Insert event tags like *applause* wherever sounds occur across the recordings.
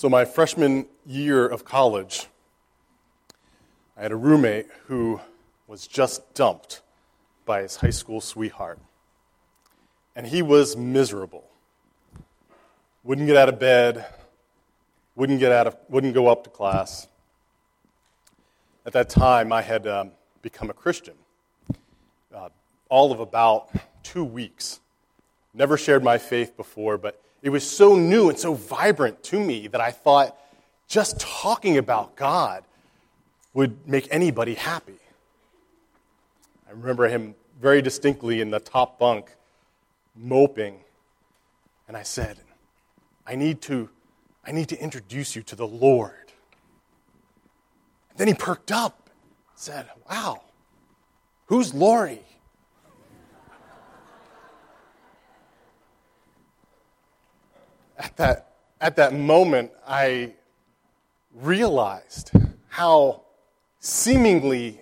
So, my freshman year of college, I had a roommate who was just dumped by his high school sweetheart. And he was miserable. Wouldn't get out of bed, wouldn't, get out of, wouldn't go up to class. At that time, I had um, become a Christian. Uh, all of about two weeks. Never shared my faith before, but it was so new and so vibrant to me that I thought just talking about God would make anybody happy. I remember him very distinctly in the top bunk, moping, and I said, I need to, I need to introduce you to the Lord. And then he perked up and said, Wow, who's Lori? At that, at that moment, I realized how seemingly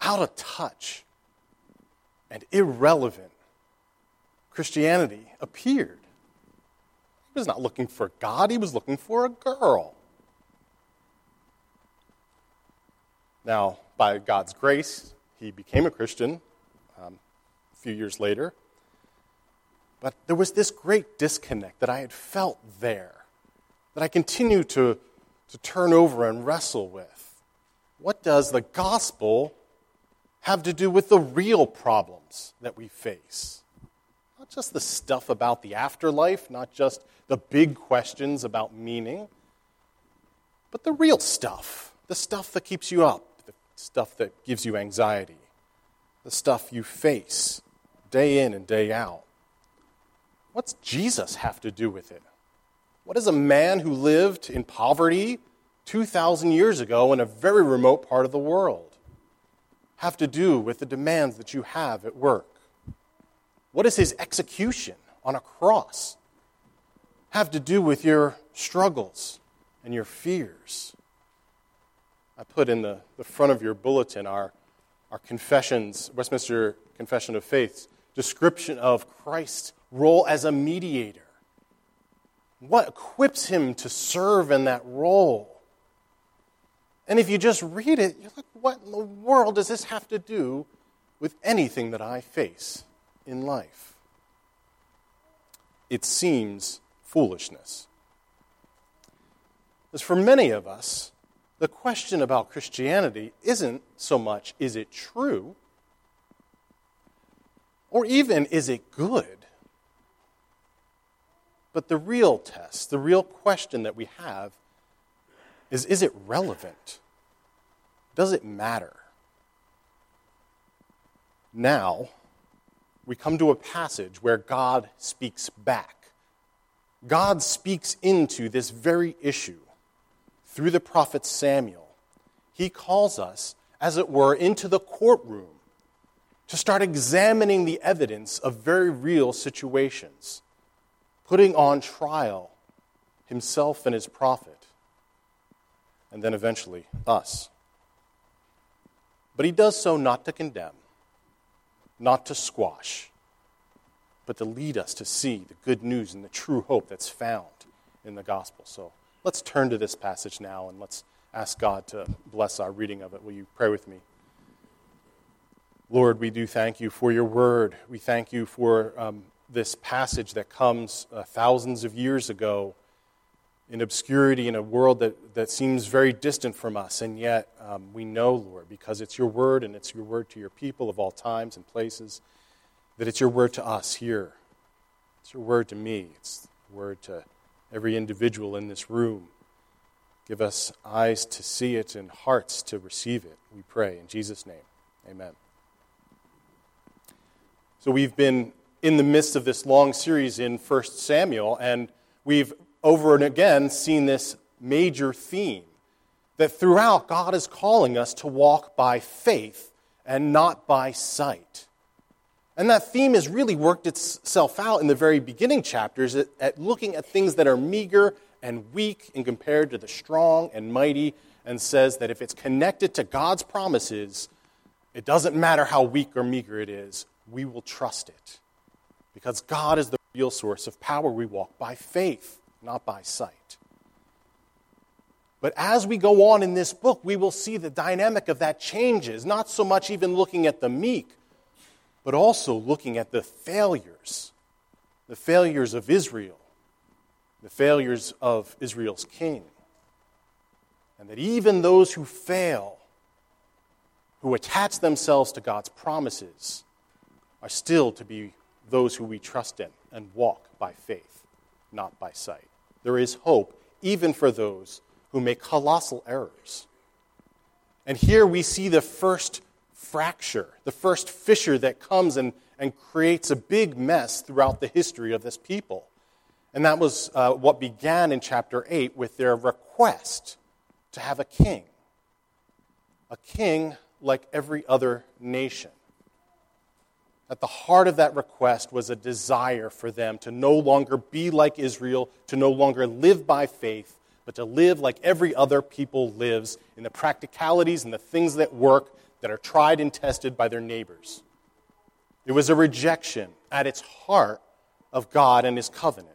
out of touch and irrelevant Christianity appeared. He was not looking for God, he was looking for a girl. Now, by God's grace, he became a Christian um, a few years later. But there was this great disconnect that I had felt there, that I continue to, to turn over and wrestle with. What does the gospel have to do with the real problems that we face? Not just the stuff about the afterlife, not just the big questions about meaning, but the real stuff, the stuff that keeps you up, the stuff that gives you anxiety, the stuff you face day in and day out. What's Jesus have to do with it? What does a man who lived in poverty 2,000 years ago in a very remote part of the world have to do with the demands that you have at work? What does his execution on a cross have to do with your struggles and your fears? I put in the, the front of your bulletin our, our confessions, Westminster Confession of Faith's description of Christ's role as a mediator. What equips him to serve in that role? And if you just read it, you're like, what in the world does this have to do with anything that I face in life? It seems foolishness. As for many of us, the question about Christianity isn't so much is it true, or even is it good? But the real test, the real question that we have is is it relevant? Does it matter? Now, we come to a passage where God speaks back. God speaks into this very issue through the prophet Samuel. He calls us, as it were, into the courtroom to start examining the evidence of very real situations putting on trial himself and his prophet, and then eventually us. But he does so not to condemn, not to squash, but to lead us to see the good news and the true hope that's found in the gospel. So let's turn to this passage now and let's ask God to bless our reading of it. Will you pray with me? Lord, we do thank you for your word. We thank you for um, this passage that comes uh, thousands of years ago in obscurity in a world that, that seems very distant from us. And yet um, we know, Lord, because it's your word and it's your word to your people of all times and places, that it's your word to us here. It's your word to me. It's the word to every individual in this room. Give us eyes to see it and hearts to receive it, we pray. In Jesus' name, amen. So we've been in the midst of this long series in 1 Samuel, and we've over and again seen this major theme that throughout God is calling us to walk by faith and not by sight. And that theme has really worked itself out in the very beginning chapters at, at looking at things that are meager and weak and compared to the strong and mighty, and says that if it's connected to God's promises, it doesn't matter how weak or meager it is, we will trust it. Because God is the real source of power. We walk by faith, not by sight. But as we go on in this book, we will see the dynamic of that changes, not so much even looking at the meek, but also looking at the failures, the failures of Israel, the failures of Israel's king. And that even those who fail, who attach themselves to God's promises, are still to be those who we trust in and walk by faith, not by sight. There is hope even for those who make colossal errors. And here we see the first fracture, the first fissure that comes and, and creates a big mess throughout the history of this people. And that was uh, what began in chapter 8 with their request to have a king. A king like every other nation. At the heart of that request was a desire for them to no longer be like Israel, to no longer live by faith, but to live like every other people lives in the practicalities and the things that work that are tried and tested by their neighbors. It was a rejection at its heart of God and his covenant.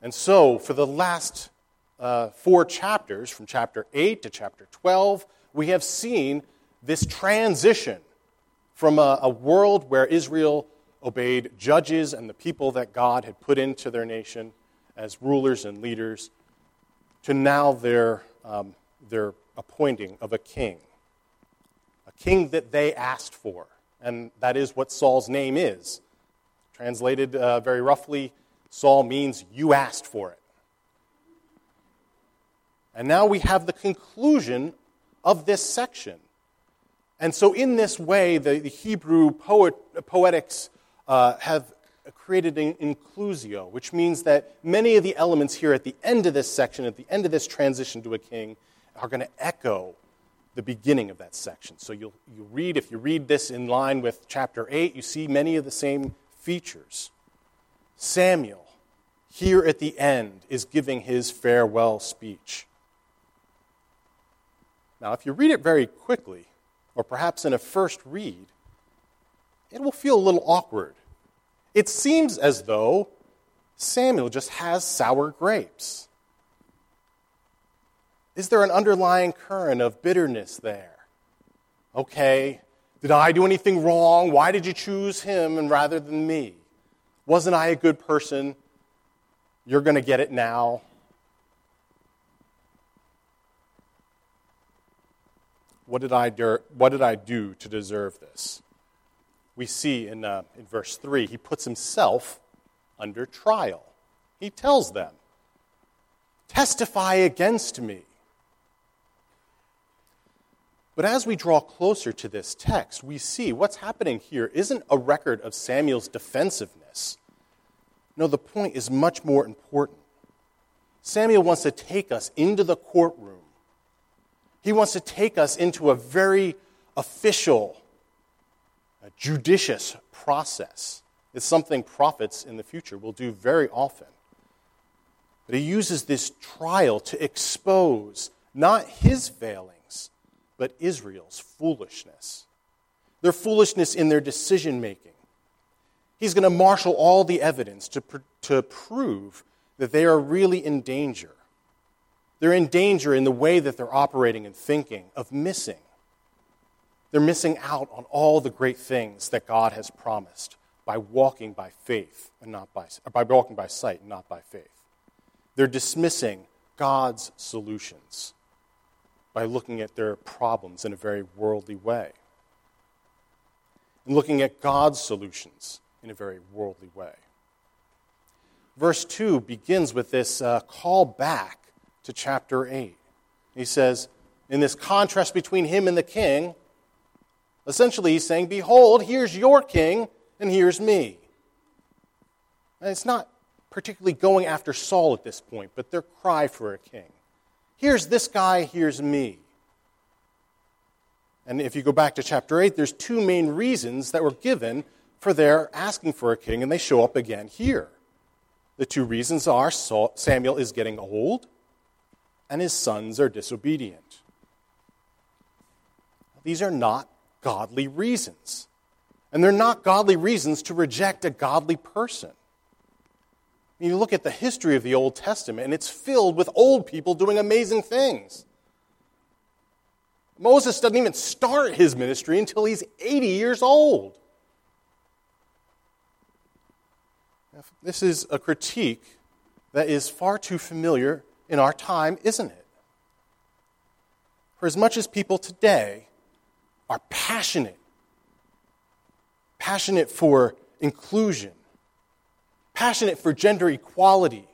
And so, for the last uh, four chapters, from chapter 8 to chapter 12, we have seen this transition from a, a world where Israel obeyed judges and the people that God had put into their nation as rulers and leaders to now their, um, their appointing of a king. A king that they asked for. And that is what Saul's name is. Translated uh, very roughly, Saul means you asked for it. And now we have the conclusion of this section. And so, in this way, the, the Hebrew poet, poetics uh, have created an inclusio, which means that many of the elements here at the end of this section, at the end of this transition to a king, are going to echo the beginning of that section. So you'll you read, if you read this in line with chapter 8, you see many of the same features. Samuel, here at the end, is giving his farewell speech. Now, if you read it very quickly, or perhaps in a first read, it will feel a little awkward. It seems as though Samuel just has sour grapes. Is there an underlying current of bitterness there? Okay, did I do anything wrong? Why did you choose him and rather than me? Wasn't I a good person? You're going to get it now. What did I do, what did I do to deserve this? We see in, uh, in verse 3, he puts himself under trial. He tells them, Testify against me. But as we draw closer to this text, we see what's happening here isn't a record of Samuel's defensiveness. No, the point is much more important. Samuel wants to take us into the courtroom he wants to take us into a very official, a judicious process. It's something prophets in the future will do very often. But he uses this trial to expose not his failings, but Israel's foolishness. Their foolishness in their decision making. He's going to marshal all the evidence to, pr- to prove that they are really in danger they're in danger in the way that they're operating and thinking of missing. They're missing out on all the great things that God has promised by walking by faith and not by, by walking by sight and not by faith. They're dismissing God's solutions by looking at their problems in a very worldly way. And looking at God's solutions in a very worldly way. Verse 2 begins with this uh, call back to chapter 8. He says, in this contrast between him and the king, essentially he's saying, Behold, here's your king, and here's me. And it's not particularly going after Saul at this point, but their cry for a king. Here's this guy, here's me. And if you go back to chapter 8, there's two main reasons that were given for their asking for a king, and they show up again here. The two reasons are Samuel is getting old, and his sons are disobedient. These are not godly reasons. And they're not godly reasons to reject a godly person. You look at the history of the Old Testament, and it's filled with old people doing amazing things. Moses doesn't even start his ministry until he's 80 years old. This is a critique that is far too familiar in our time, isn't it? For as much as people today are passionate, passionate for inclusion, passionate for gender equality,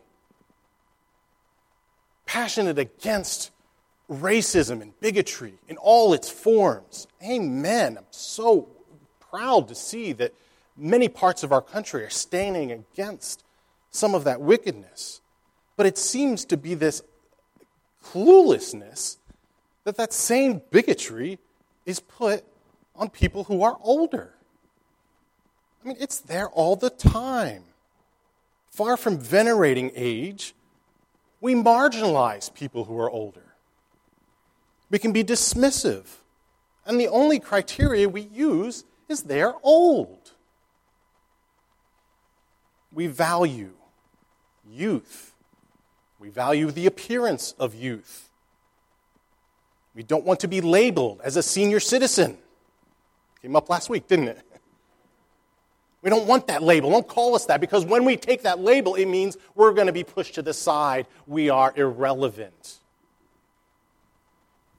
passionate against racism and bigotry in all its forms. Amen. I'm so proud to see that many parts of our country are standing against some of that wickedness. But it seems to be this cluelessness that that same bigotry is put on people who are older. I mean, it's there all the time. Far from venerating age, we marginalize people who are older. We can be dismissive. And the only criteria we use is they're old. We value youth. We value the appearance of youth. We don't want to be labeled as a senior citizen. Came up last week, didn't it? *laughs* We don't want that label. Don't call us that because when we take that label, it means we're going to be pushed to the side. We are irrelevant.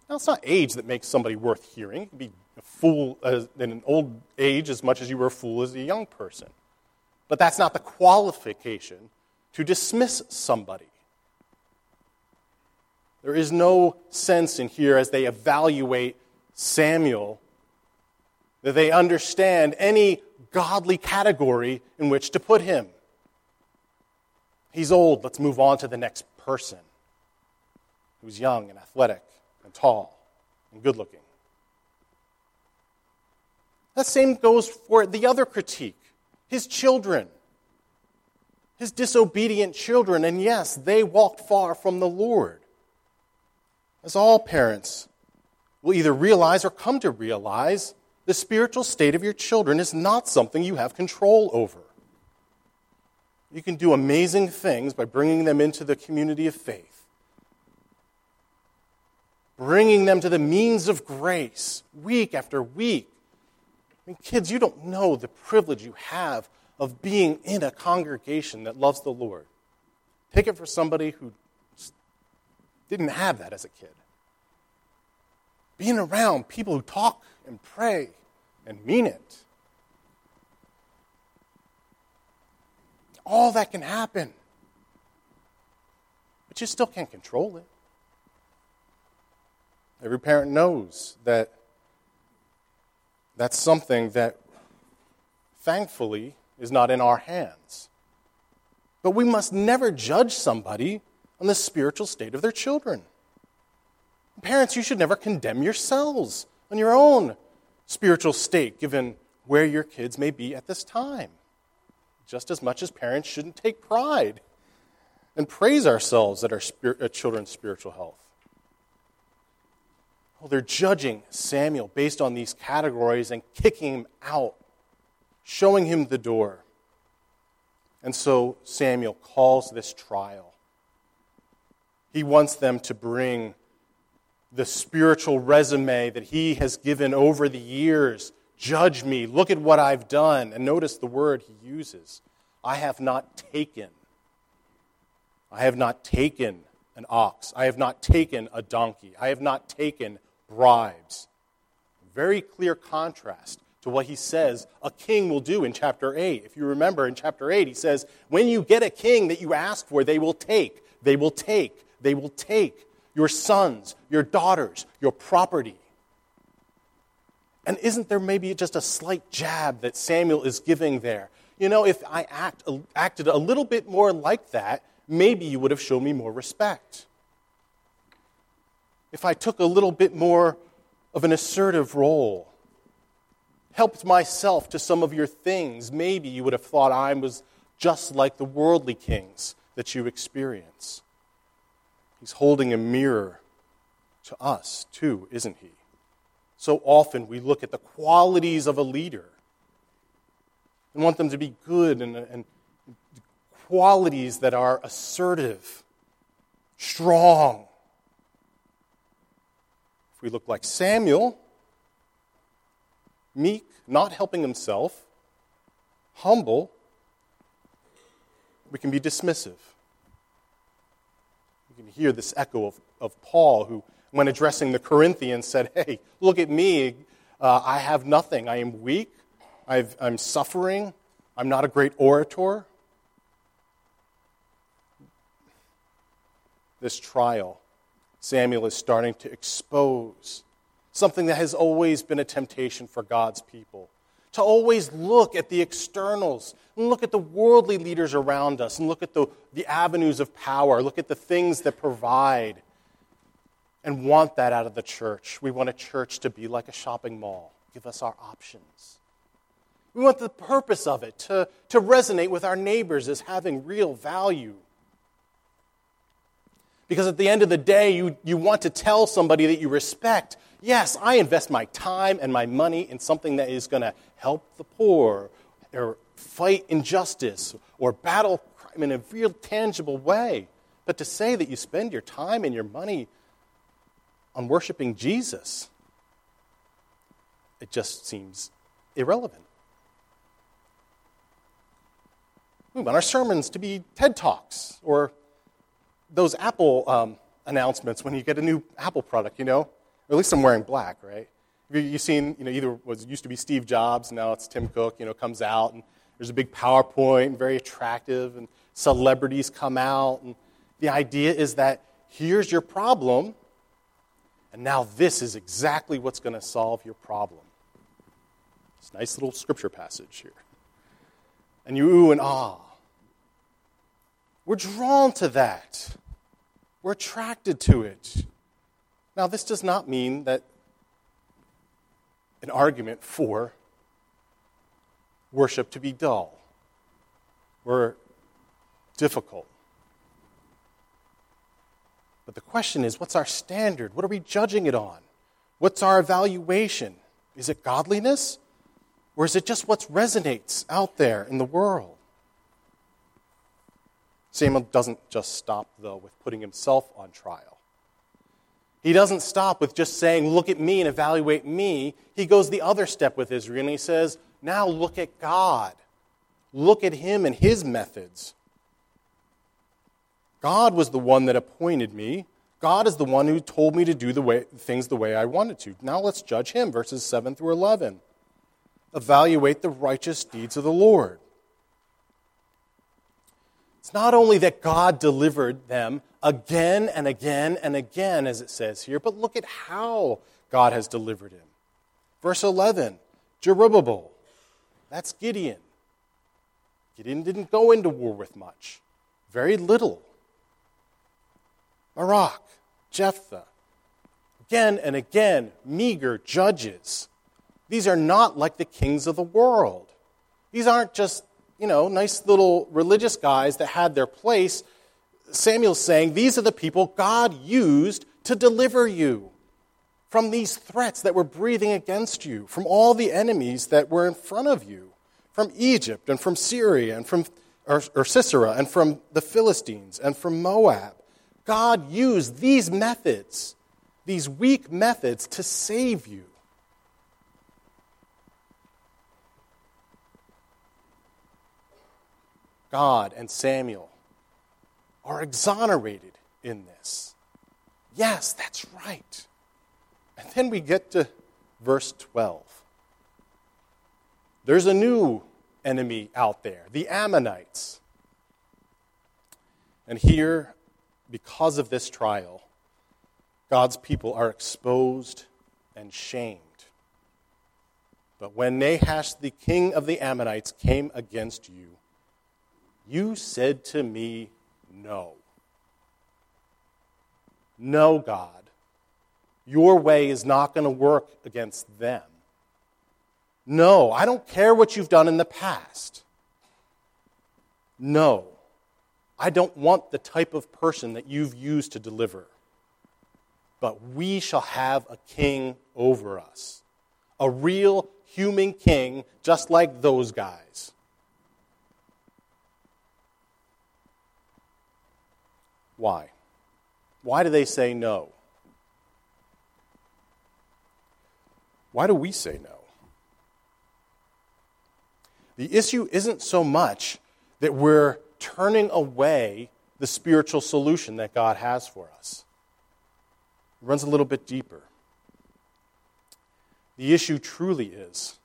Now, it's not age that makes somebody worth hearing. You can be a fool uh, in an old age as much as you were a fool as a young person. But that's not the qualification to dismiss somebody. There is no sense in here as they evaluate Samuel that they understand any godly category in which to put him. He's old, let's move on to the next person who's young and athletic and tall and good looking. That same goes for the other critique his children, his disobedient children. And yes, they walked far from the Lord. As all parents will either realize or come to realize, the spiritual state of your children is not something you have control over. You can do amazing things by bringing them into the community of faith bringing them to the means of grace week after week. I mean, kids, you don't know the privilege you have of being in a congregation that loves the Lord. Take it for somebody who didn't have that as a kid. Being around people who talk and pray and mean it. All that can happen. But you still can't control it. Every parent knows that that's something that thankfully is not in our hands. But we must never judge somebody on the spiritual state of their children. Parents, you should never condemn yourselves on your own spiritual state, given where your kids may be at this time. Just as much as parents shouldn't take pride and praise ourselves at our at uh, children's spiritual health. Well, they're judging Samuel based on these categories and kicking him out, showing him the door. And so Samuel calls this trial. He wants them to bring the spiritual resume that he has given over the years. Judge me. Look at what I've done. And notice the word he uses I have not taken. I have not taken an ox. I have not taken a donkey. I have not taken bribes. Very clear contrast to what he says a king will do in chapter 8. If you remember in chapter 8, he says, When you get a king that you ask for, they will take, they will take, they will take your sons, your daughters, your property. And isn't there maybe just a slight jab that Samuel is giving there? You know, if I act, acted a little bit more like that, maybe you would have shown me more respect if I took a little bit more of an assertive role, helped myself to some of your things, maybe you would have thought I was just like the worldly kings that you experience. He's holding a mirror to us, too, isn't he? So often we look at the qualities of a leader and want them to be good and, and qualities that are assertive, strong. If we look like Samuel, meek, not helping himself, humble, we can be dismissive. You can hear this echo of, of Paul, who, when addressing the Corinthians, said, Hey, look at me. Uh, I have nothing. I am weak. i am suffering. I'm not a great orator. This trial, Samuel is starting to expose something that has always been a temptation for God's people to always look at the externals and look at the worldly leaders around us and look at the, the avenues of power, look at the things that provide, and want that out of the church. We want a church to be like a shopping mall, give us our options. We want the purpose of it to, to resonate with our neighbors as having real value. Because at the end of the day, you, you want to tell somebody that you respect Yes, I invest my time and my money in something that is going to help the poor or fight injustice or battle crime in a real tangible way. But to say that you spend your time and your money on worshiping Jesus, it just seems irrelevant. We want our sermons to be TED Talks or those Apple um, announcements when you get a new Apple product, you know? Or at least I'm wearing black, right? You've seen, you know, either was used to be Steve Jobs, now it's Tim Cook, you know, comes out and there's a big PowerPoint very attractive and celebrities come out and the idea is that here's your problem and now this is exactly what's going to solve your problem. It's a nice little scripture passage here. And you ooh and ah. We're drawn to that. We're attracted to it. Now, this does not mean that an argument for worship to be dull or difficult. But the question is what's our standard? What are we judging it on? What's our evaluation? Is it godliness? Or is it just what resonates out there in the world? Samuel doesn't just stop, though, with putting himself on trial. He doesn't stop with just saying, Look at me and evaluate me. He goes the other step with Israel and he says, Now look at God. Look at him and his methods. God was the one that appointed me. God is the one who told me to do the way, things the way I wanted to. Now let's judge him. Verses 7 through 11. Evaluate the righteous deeds of the Lord. It's not only that God delivered them again and again and again, as it says here, but look at how God has delivered him. Verse 11 Jerubbaal, that's Gideon. Gideon didn't go into war with much, very little. Barak, Jephthah, again and again, meager judges. These are not like the kings of the world. These aren't just you know, nice little religious guys that had their place, Samuel's saying, These are the people God used to deliver you from these threats that were breathing against you, from all the enemies that were in front of you, from Egypt and from Syria and from or, or Sisera and from the Philistines and from Moab. God used these methods, these weak methods, to save you. God and Samuel are exonerated in this. Yes, that's right. And then we get to verse 12. There's a new enemy out there, the Ammonites. And here, because of this trial, God's people are exposed and shamed. But when Nahash, the king of the Ammonites, came against you, you said to me, No. No, God. Your way is not going to work against them. No, I don't care what you've done in the past. No, I don't want the type of person that you've used to deliver. But we shall have a king over us, a real human king, just like those guys. Why? Why do they say no? Why do we say no? The issue isn't so much that we're turning away the spiritual solution that God has for us. It runs a little bit deeper. The issue truly is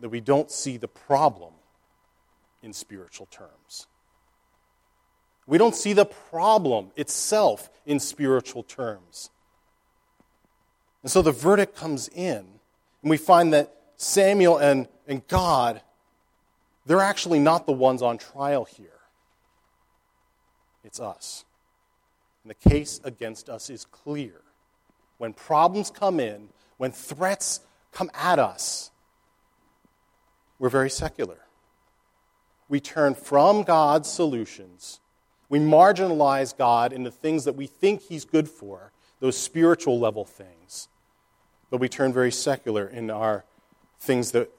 that we don't see the problem in spiritual terms. We don't see the problem itself in spiritual terms. And so the verdict comes in, and we find that Samuel and, and God, they're actually not the ones on trial here. It's us. And the case against us is clear. When problems come in, when threats come at us, we're very secular. We turn from God's solutions. We marginalize God in the things that we think He's good for, those spiritual level things. But we turn very secular in our things that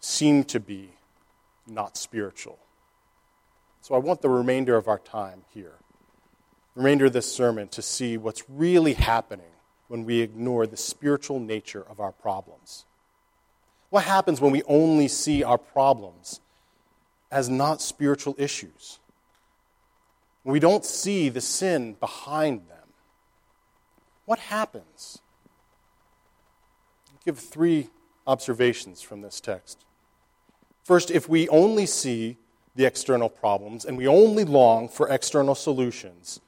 seem to be not spiritual. So I want the remainder of our time here, remainder of this sermon, to see what's really happening when we ignore the spiritual nature of our problems. What happens when we only see our problems as not spiritual issues? We don't see the sin behind them? What happens? I'll give three observations from this text. First, if we only see the external problems and we only long for external solutions,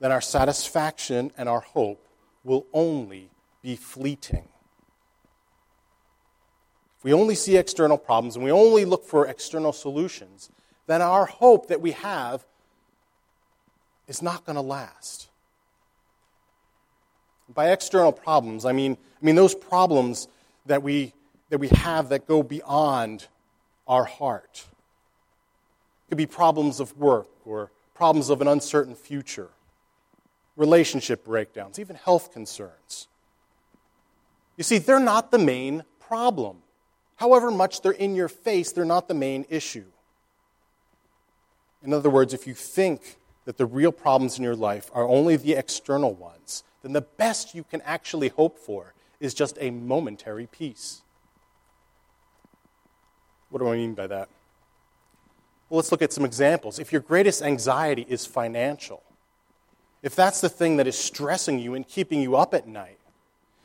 then our satisfaction and our hope will only be fleeting. If we only see external problems and we only look for external solutions, then our hope that we have is not going to last. By external problems, I mean, I mean those problems that we, that we have that go beyond our heart. It could be problems of work or problems of an uncertain future relationship breakdowns, even health concerns. You see, they're not the main problem. However much they're in your face, they're not the main issue. In other words, if you think that the real problems in your life are only the external ones, then the best you can actually hope for is just a momentary peace. What do I mean by that? Well, let's look at some examples. If your greatest anxiety is financial, if that's the thing that is stressing you and keeping you up at night,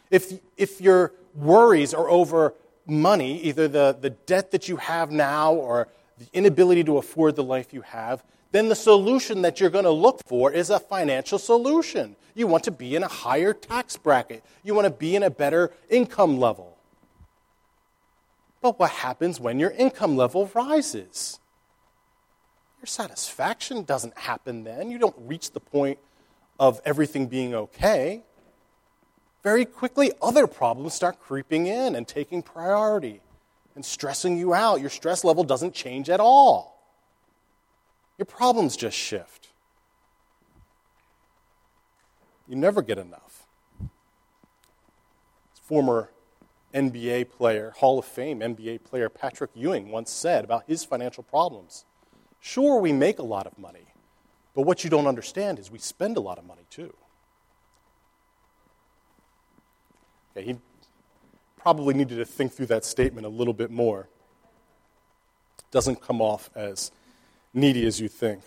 if, if your worries are over money, either the, the debt that you have now or the inability to afford the life you have, then the solution that you're going to look for is a financial solution. You want to be in a higher tax bracket, you want to be in a better income level. But what happens when your income level rises? Your satisfaction doesn't happen then. You don't reach the point of everything being okay, very quickly other problems start creeping in and taking priority and stressing you out. Your stress level doesn't change at all. Your problems just shift. You never get enough. Former NBA player, Hall of Fame NBA player Patrick Ewing once said about his financial problems Sure, we make a lot of money, but what you don't understand is we spend a lot of money too. Okay, he probably needed to think through that statement a little bit more. Doesn't come off as needy as you think.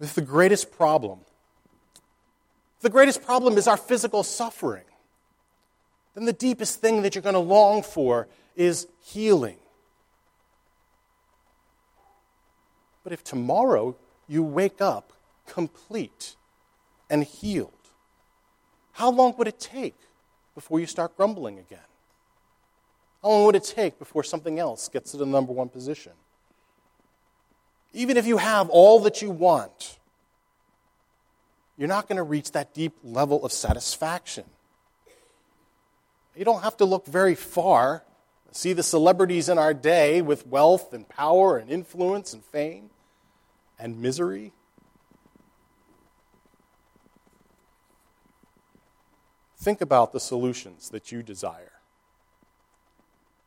If the greatest problem, the greatest problem is our physical suffering, then the deepest thing that you're going to long for is healing. But if tomorrow you wake up complete and healed, how long would it take before you start grumbling again? How long would it take before something else gets to the number one position? Even if you have all that you want, you're not going to reach that deep level of satisfaction. You don't have to look very far. See the celebrities in our day with wealth and power and influence and fame and misery? Think about the solutions that you desire.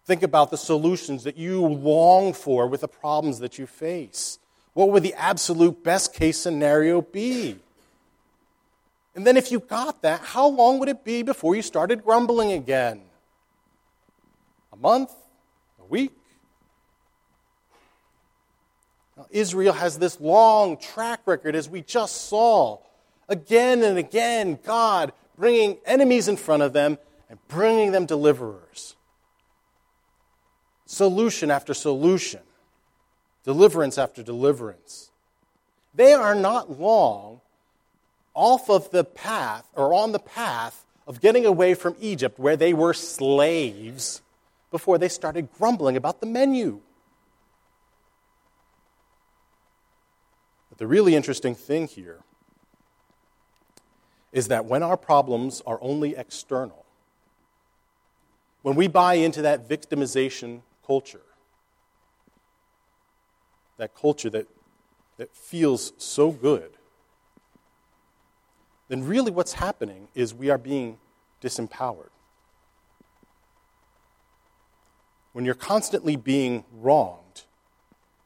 Think about the solutions that you long for with the problems that you face. What would the absolute best case scenario be? And then, if you got that, how long would it be before you started grumbling again? A month? A week? Now, Israel has this long track record, as we just saw. Again and again, God bringing enemies in front of them and bringing them deliverers. Solution after solution, deliverance after deliverance. They are not long off of the path or on the path of getting away from Egypt, where they were slaves, before they started grumbling about the menu. But the really interesting thing here is that when our problems are only external, when we buy into that victimization culture, that culture that, that feels so good, then really what's happening is we are being disempowered. When you're constantly being wronged,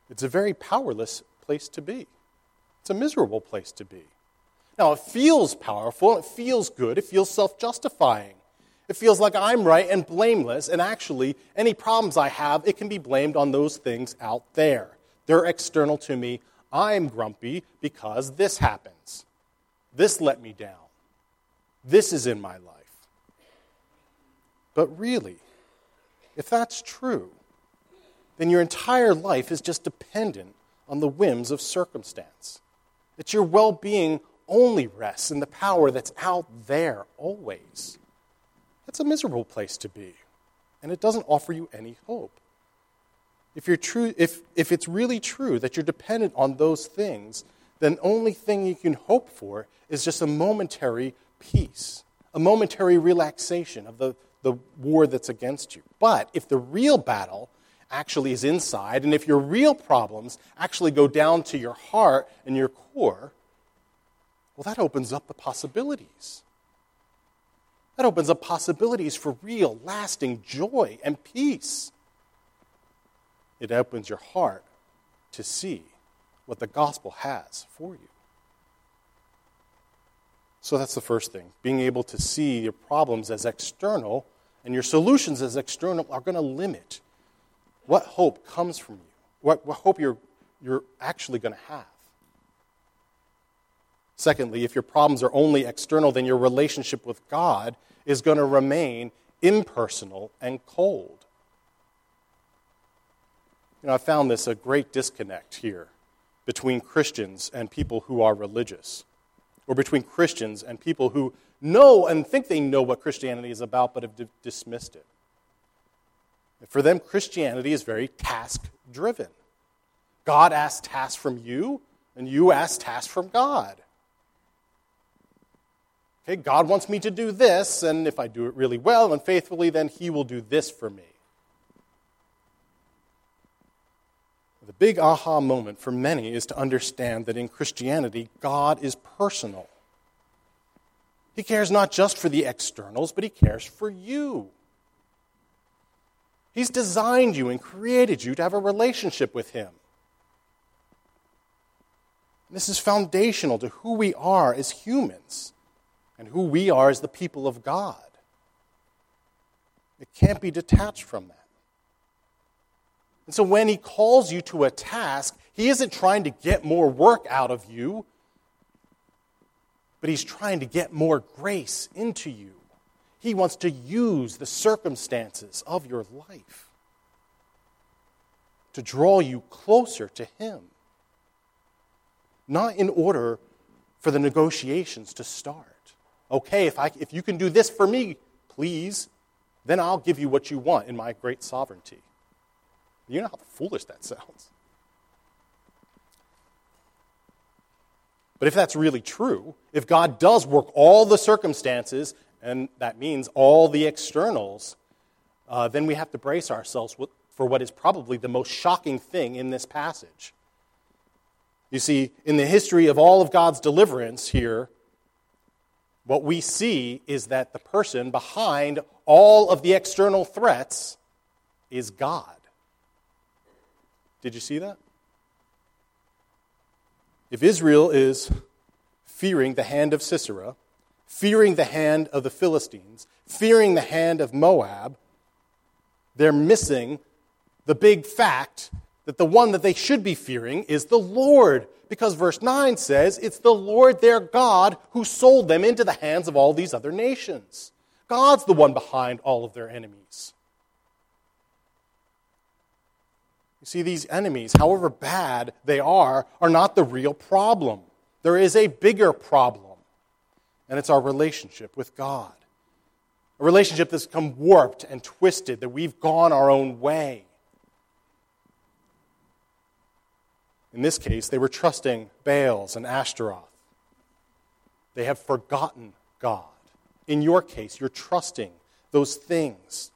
it's a very powerless place to be. It's a miserable place to be. Now, it feels powerful, it feels good, it feels self justifying. It feels like I'm right and blameless, and actually, any problems I have, it can be blamed on those things out there. They're external to me. I'm grumpy because this happens. This let me down. This is in my life. But really, if that's true, then your entire life is just dependent on the whims of circumstance. That your well being only rests in the power that's out there always. That's a miserable place to be, and it doesn't offer you any hope. If, you're true, if, if it's really true that you're dependent on those things, then the only thing you can hope for is just a momentary peace, a momentary relaxation of the, the war that's against you. But if the real battle actually is inside, and if your real problems actually go down to your heart and your core, well, that opens up the possibilities. That opens up possibilities for real, lasting joy and peace. It opens your heart to see what the gospel has for you. So that's the first thing. Being able to see your problems as external and your solutions as external are going to limit what hope comes from you, what, what hope you're, you're actually going to have. Secondly, if your problems are only external, then your relationship with God is going to remain impersonal and cold. You know, I found this a great disconnect here between Christians and people who are religious, or between Christians and people who know and think they know what Christianity is about but have d- dismissed it. For them, Christianity is very task driven. God asks tasks from you, and you ask tasks from God. Okay, God wants me to do this, and if I do it really well and faithfully, then He will do this for me. The big aha moment for many is to understand that in Christianity, God is personal. He cares not just for the externals, but He cares for you. He's designed you and created you to have a relationship with Him. This is foundational to who we are as humans and who we are as the people of God. It can't be detached from that. And so when He calls you to a task, He isn't trying to get more work out of you, but He's trying to get more grace into you. He wants to use the circumstances of your life to draw you closer to Him. Not in order for the negotiations to start. Okay, if, I, if you can do this for me, please, then I'll give you what you want in my great sovereignty. You know how foolish that sounds. But if that's really true, if God does work all the circumstances and that means all the externals, uh, then we have to brace ourselves for what is probably the most shocking thing in this passage. You see, in the history of all of God's deliverance here, what we see is that the person behind all of the external threats is God. Did you see that? If Israel is fearing the hand of Sisera, fearing the hand of the Philistines, fearing the hand of Moab, they're missing the big fact that the one that they should be fearing is the Lord. Because verse 9 says it's the Lord their God who sold them into the hands of all these other nations. God's the one behind all of their enemies. You see, these enemies, however bad they are, are not the real problem. There is a bigger problem, and it's our relationship with God. A relationship that's come warped and twisted, that we've gone our own way. In this case, they were trusting Baals and Ashtaroth. They have forgotten God. In your case, you're trusting those things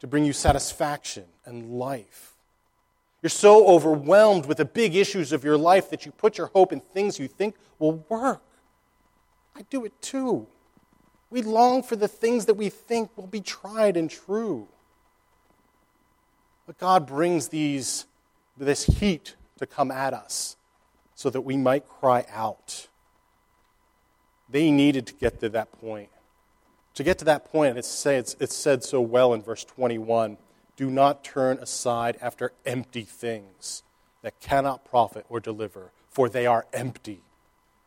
to bring you satisfaction and life. You're so overwhelmed with the big issues of your life that you put your hope in things you think will work. I do it too. We long for the things that we think will be tried and true. But God brings these, this heat to come at us so that we might cry out. They needed to get to that point. To get to that point, it's said, it's said so well in verse 21 do not turn aside after empty things that cannot profit or deliver, for they are empty.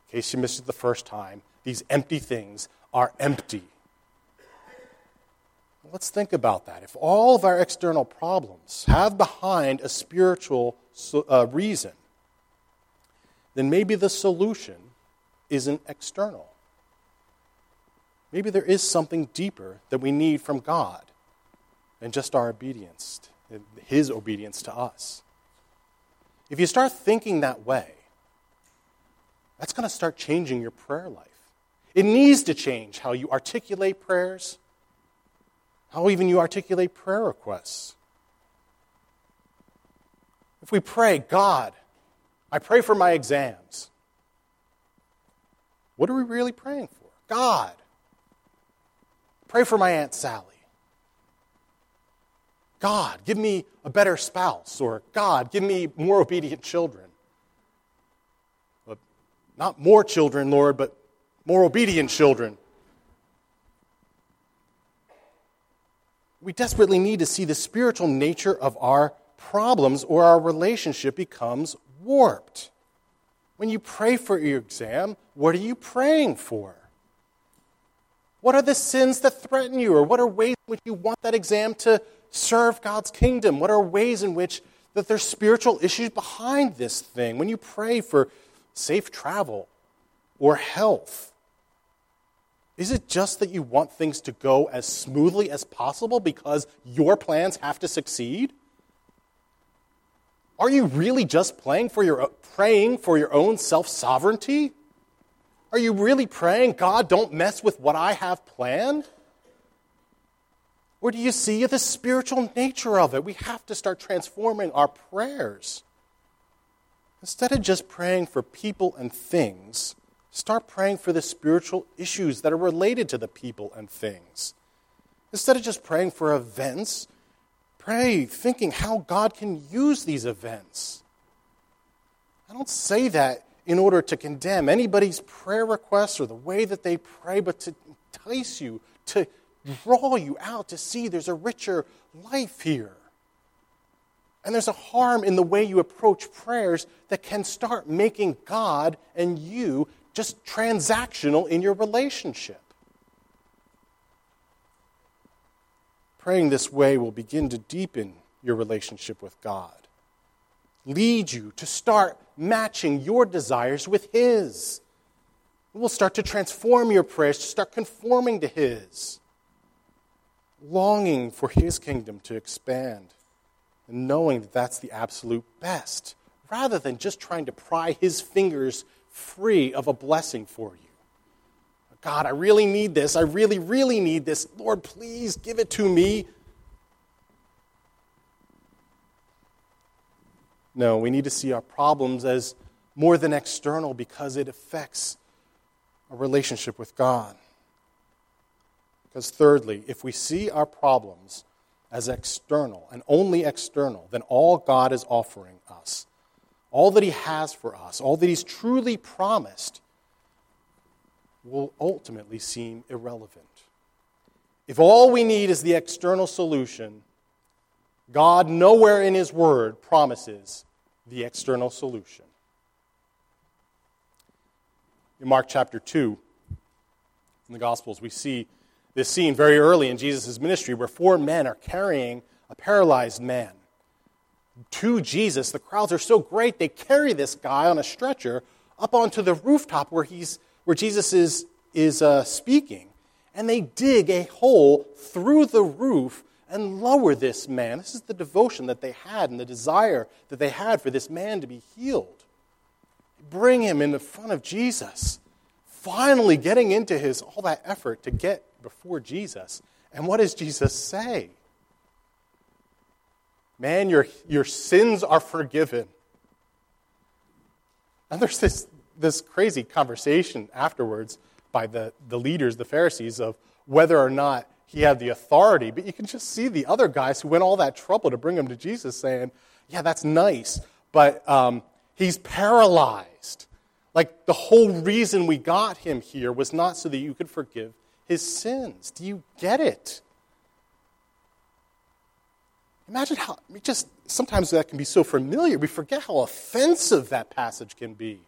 In case you missed it the first time, these empty things are empty. Let's think about that. If all of our external problems have behind a spiritual uh, reason, then maybe the solution isn't external. Maybe there is something deeper that we need from God than just our obedience, His obedience to us. If you start thinking that way, that's going to start changing your prayer life. It needs to change how you articulate prayers, how even you articulate prayer requests. If we pray, God, I pray for my exams, what are we really praying for? God, pray for my Aunt Sally. God, give me a better spouse, or God, give me more obedient children. But not more children, Lord, but more obedient children. We desperately need to see the spiritual nature of our problems, or our relationship becomes warped. When you pray for your exam, what are you praying for? What are the sins that threaten you, or what are ways in which you want that exam to serve God's kingdom? What are ways in which that there's spiritual issues behind this thing? When you pray for safe travel or health, is it just that you want things to go as smoothly as possible because your plans have to succeed? Are you really just praying for your, praying for your own self sovereignty? Are you really praying, God, don't mess with what I have planned? Or do you see the spiritual nature of it? We have to start transforming our prayers. Instead of just praying for people and things, start praying for the spiritual issues that are related to the people and things. Instead of just praying for events, pray thinking how God can use these events. I don't say that in order to condemn anybody's prayer requests or the way that they pray, but to entice you to draw you out to see there's a richer life here. And there's a harm in the way you approach prayers that can start making God and you just transactional in your relationship. Praying this way will begin to deepen your relationship with God, lead you to start matching your desires with His. It will start to transform your prayers, to start conforming to His longing for His kingdom to expand and knowing that that's the absolute best, rather than just trying to pry His fingers free of a blessing for you. God, I really need this. I really, really need this. Lord, please give it to me. No, we need to see our problems as more than external because it affects a relationship with God. Because, thirdly, if we see our problems as external and only external, then all God is offering us all that He has for us, all that He's truly promised, will ultimately seem irrelevant. If all we need is the external solution, God nowhere in His Word promises the external solution. In Mark chapter 2, in the Gospels, we see this scene very early in Jesus' ministry where four men are carrying a paralyzed man to Jesus. The crowds are so great, they carry this guy on a stretcher up onto the rooftop where, he's, where Jesus is, is uh, speaking. And they dig a hole through the roof and lower this man. This is the devotion that they had and the desire that they had for this man to be healed. Bring him in the front of Jesus. Finally getting into his all that effort to get before Jesus. And what does Jesus say? Man, your, your sins are forgiven. And there's this, this crazy conversation afterwards by the, the leaders, the Pharisees, of whether or not he had the authority. But you can just see the other guys who went all that trouble to bring him to Jesus saying, Yeah, that's nice, but um, he's paralyzed. Like the whole reason we got him here was not so that you could forgive his sins. Do you get it? Imagine how, just sometimes that can be so familiar, we forget how offensive that passage can be.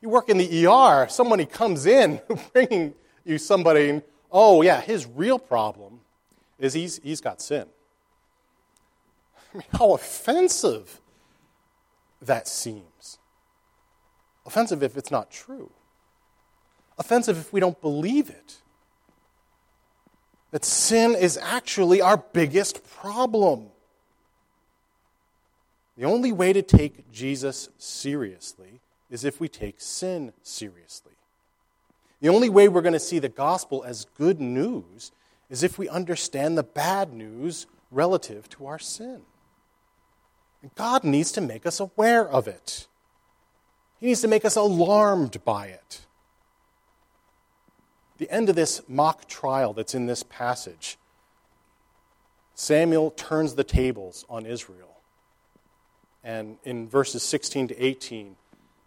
You work in the ER, somebody comes in *laughs* bringing you somebody, and, oh, yeah, his real problem is he's, he's got sin. I mean, how offensive that seems. Offensive if it's not true. Offensive if we don't believe it that sin is actually our biggest problem. The only way to take Jesus seriously is if we take sin seriously. The only way we're going to see the gospel as good news is if we understand the bad news relative to our sin. And God needs to make us aware of it. He needs to make us alarmed by it the end of this mock trial that's in this passage, Samuel turns the tables on Israel. And in verses 16 to 18,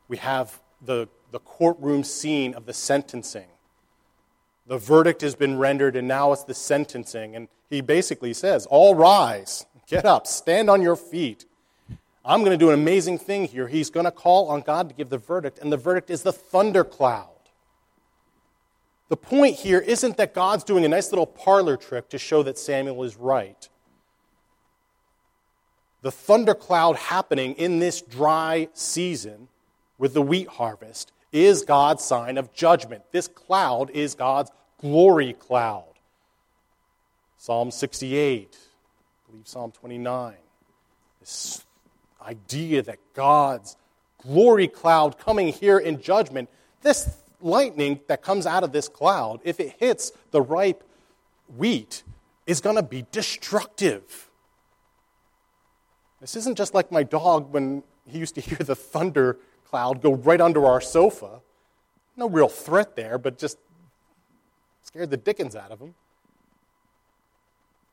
we have the, the courtroom scene of the sentencing. The verdict has been rendered, and now it's the sentencing. And he basically says, All rise, get up, stand on your feet. I'm going to do an amazing thing here. He's going to call on God to give the verdict, and the verdict is the thundercloud. The point here isn't that God's doing a nice little parlor trick to show that Samuel is right. The thundercloud happening in this dry season with the wheat harvest is God's sign of judgment. This cloud is God's glory cloud. Psalm 68, I believe Psalm 29. This idea that God's glory cloud coming here in judgment, this lightning that comes out of this cloud, if it hits the ripe wheat, is going to be destructive. This isn't just like my dog when he used to *laughs* hear the thunder cloud go right under our sofa. No real threat there, but just scared the dickens out of him.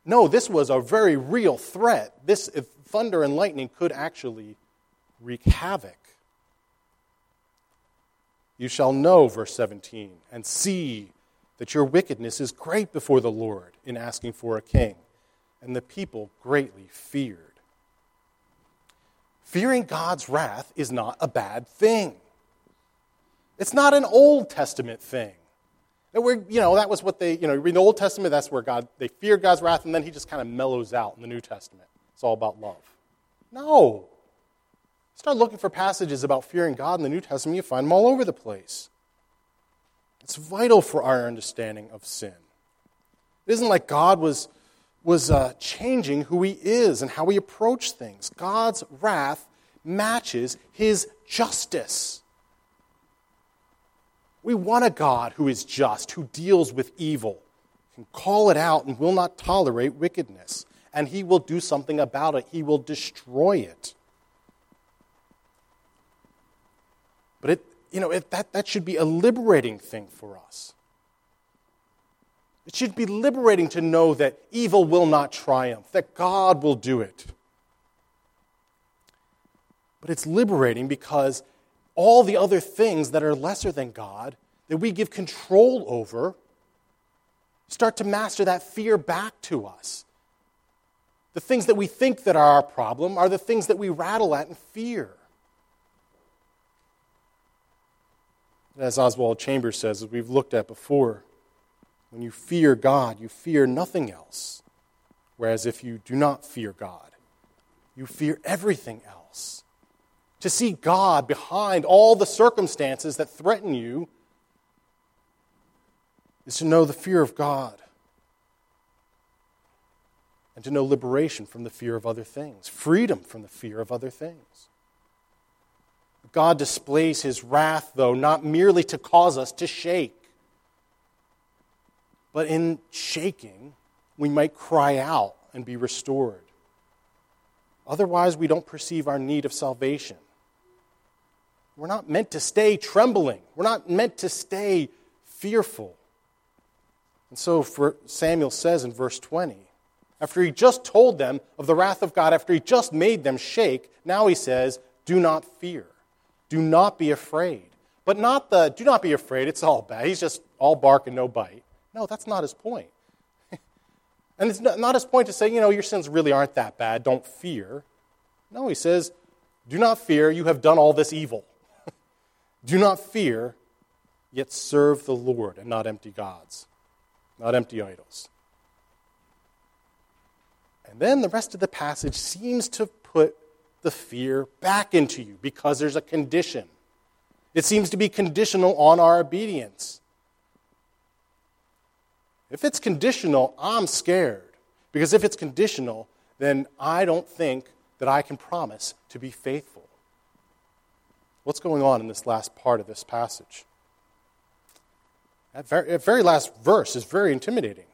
No, this was a very real threat. This thunder and lightning could actually wreak havoc. You shall know, verse 17, and see that your wickedness is great before the Lord in asking for a king. And the people greatly feared. Fearing God's wrath is not a bad thing. It's not an Old Testament thing. That we're, you know, that was what they, you know, read the Old Testament, that's where God, they feared God's wrath, and then he just kind of mellows out in the New Testament. It's all about love. No. Start looking for passages about fearing God in the New Testament, you find them all over the place. It's vital for our understanding of sin. It isn't like God was, was uh, changing who he is and how we approach things. God's wrath matches his justice. We want a God who is just, who deals with evil, can call it out and will not tolerate wickedness. And he will do something about it, he will destroy it. But it, you know, that, that should be a liberating thing for us. It should be liberating to know that evil will not triumph, that God will do it. But it's liberating because all the other things that are lesser than God, that we give control over, start to master that fear back to us. The things that we think that are our problem are the things that we rattle at in fear. As Oswald Chambers says, as we've looked at before, when you fear God, you fear nothing else. Whereas if you do not fear God, you fear everything else. To see God behind all the circumstances that threaten you is to know the fear of God and to know liberation from the fear of other things, freedom from the fear of other things. God displays his wrath, though, not merely to cause us to shake, but in shaking, we might cry out and be restored. Otherwise, we don't perceive our need of salvation. We're not meant to stay trembling. We're not meant to stay fearful. And so for Samuel says in verse 20, after he just told them of the wrath of God, after he just made them shake, now he says, Do not fear. Do not be afraid. But not the, do not be afraid, it's all bad. He's just all bark and no bite. No, that's not his point. *laughs* and it's not his point to say, you know, your sins really aren't that bad, don't fear. No, he says, Do not fear, you have done all this evil. *laughs* Do not fear, yet serve the Lord and not empty gods, not empty idols. And then the rest of the passage seems to put the fear back into you because there's a condition. It seems to be conditional on our obedience. If it's conditional, I'm scared. Because if it's conditional, then I don't think that I can promise to be faithful. What's going on in this last part of this passage? That very, last verse is very intimidating.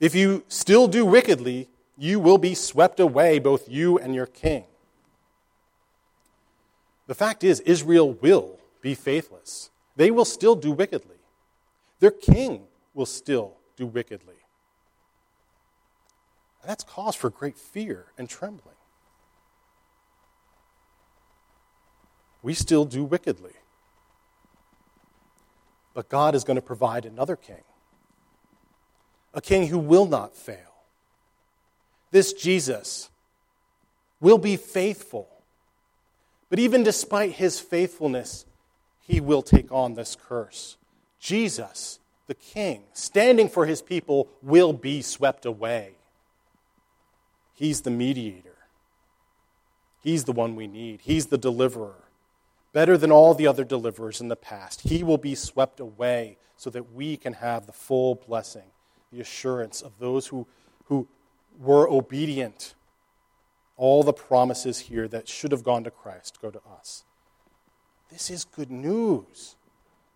If you still do wickedly, you will be swept away, both you and your king. The fact is, Israel will be faithless. They will still do wickedly. Their king will still do wickedly. And that's cause for great fear and trembling. we still do wickedly. But God is going to provide another king, a king who will not fail. This Jesus will be faithful. But even despite his faithfulness, he will take on this curse. Jesus, the king, standing for his people, will be swept away. He's the mediator. He's the one we need. He's the deliverer better than all the other deliverers in the past. He will be swept away so that we can have the full blessing, the assurance of those who, who were obedient. All the promises here that should have gone to Christ go to us. This is good news.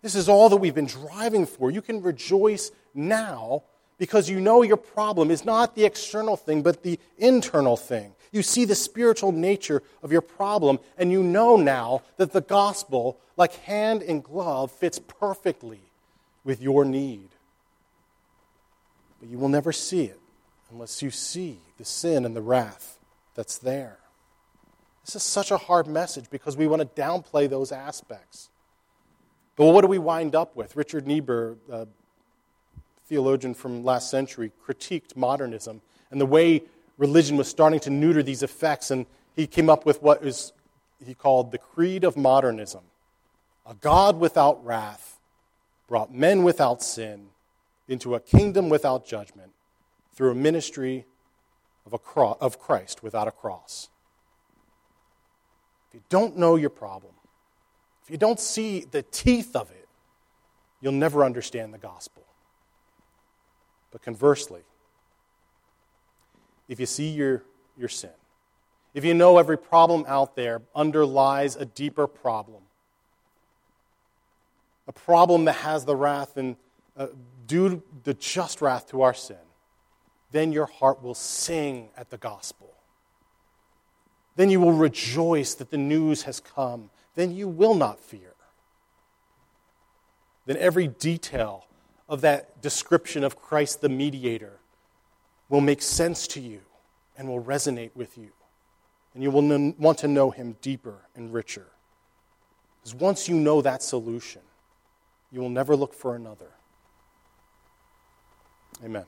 This is all that we've been driving for. You can rejoice now because you know your problem is not the external thing, but the internal thing. You see the spiritual nature of your problem, and you know now that the gospel, like hand in glove, fits perfectly with your need. But you will never see it unless you see the sin and the wrath that's there. This is such a hard message because we want to downplay those aspects. But what do we wind up with? Richard Niebuhr, a theologian from last century, critiqued modernism and the way religion was starting to neuter these effects, and he came up with what is he called the creed of modernism. A God without wrath brought men without sin into a kingdom without judgment through a ministry of, a cro- of Christ without a cross. If you don't know your problem, if you don't see the teeth of it, you'll never understand the gospel. But conversely, if you see your, your sin, if you know every problem out there underlies a deeper problem, a problem that has the wrath and uh, due the just wrath to our sin, then your heart will sing at the gospel. Then you will rejoice that the news has come. Then you will not fear. Then every detail of that description of Christ the mediator will make sense to you and will resonate with you. and you will want to know Him deeper and richer. Because once you know that solution, you will never look for another. Amen.